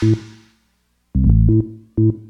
thank you.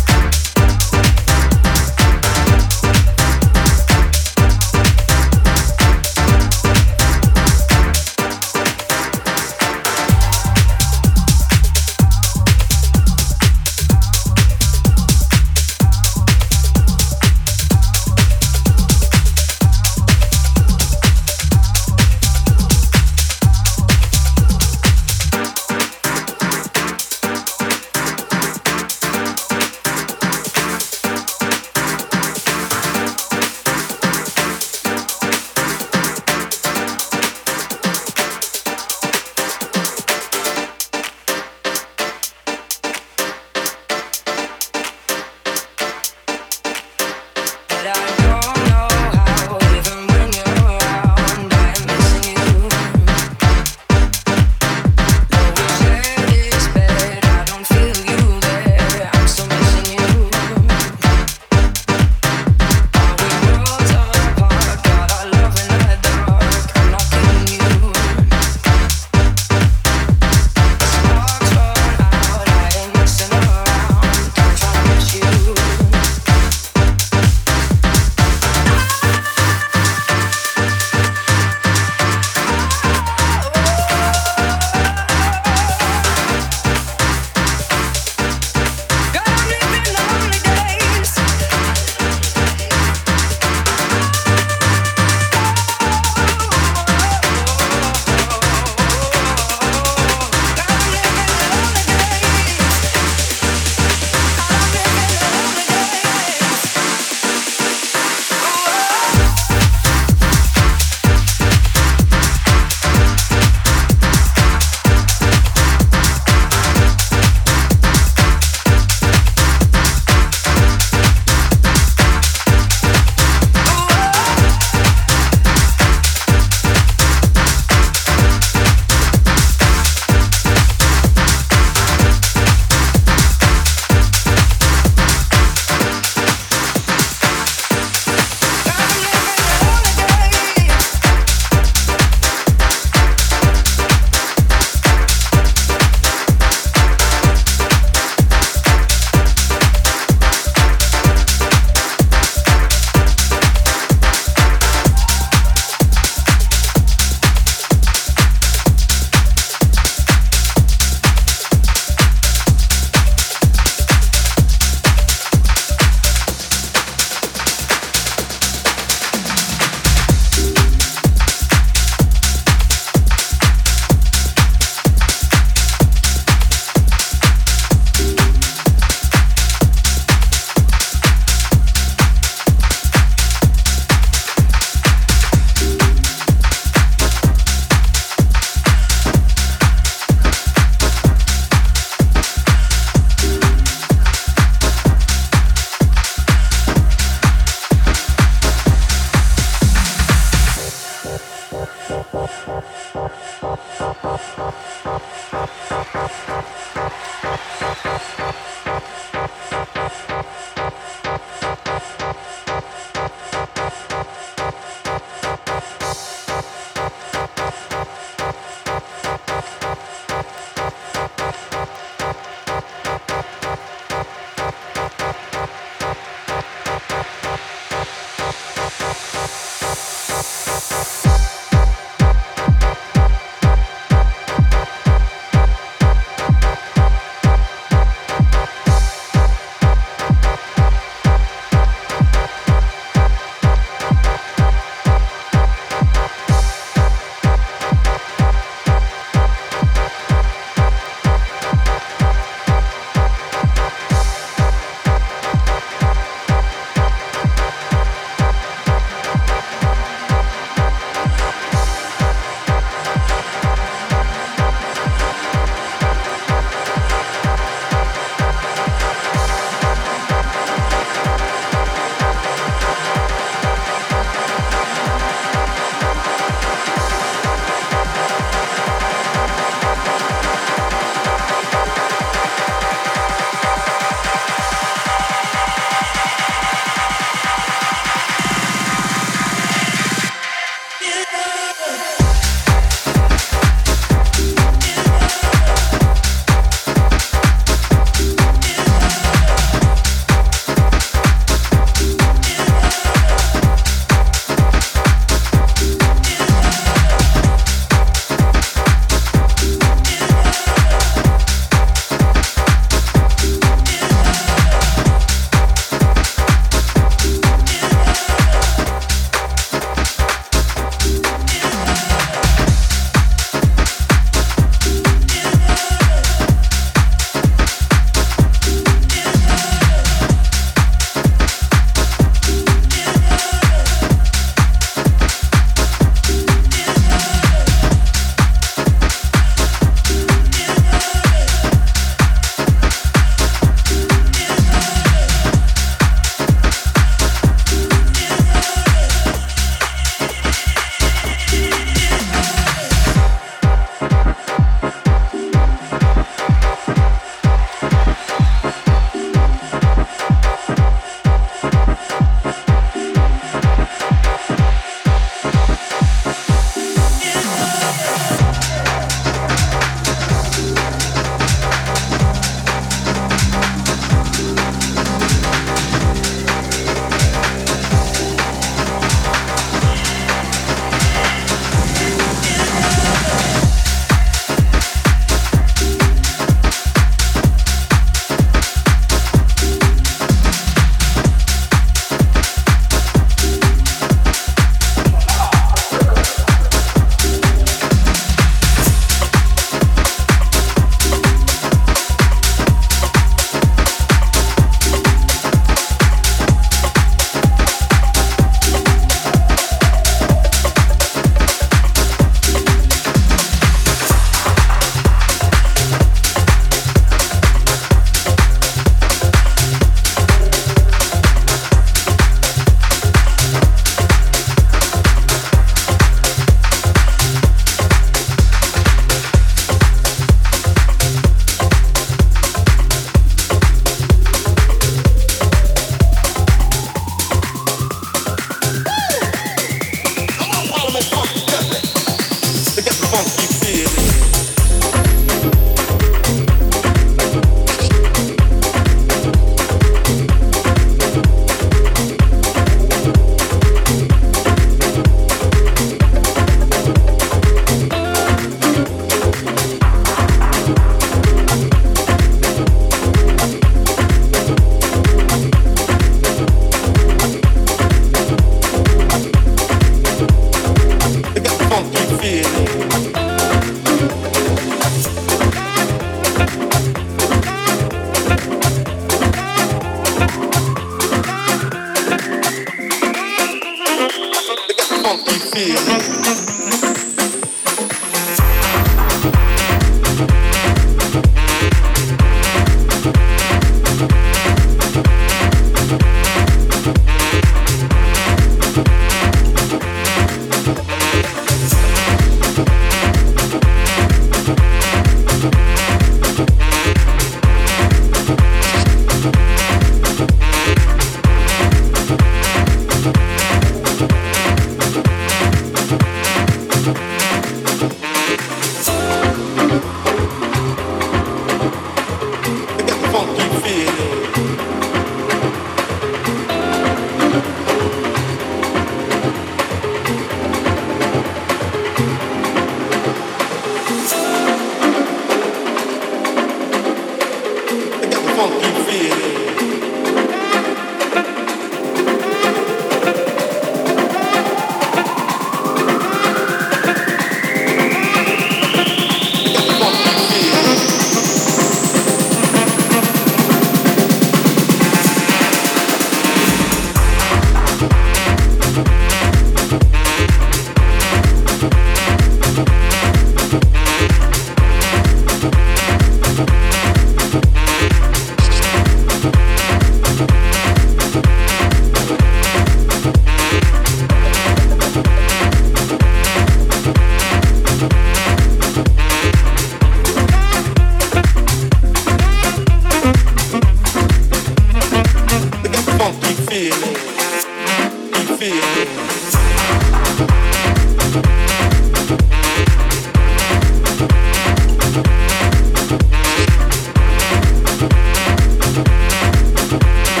Bye.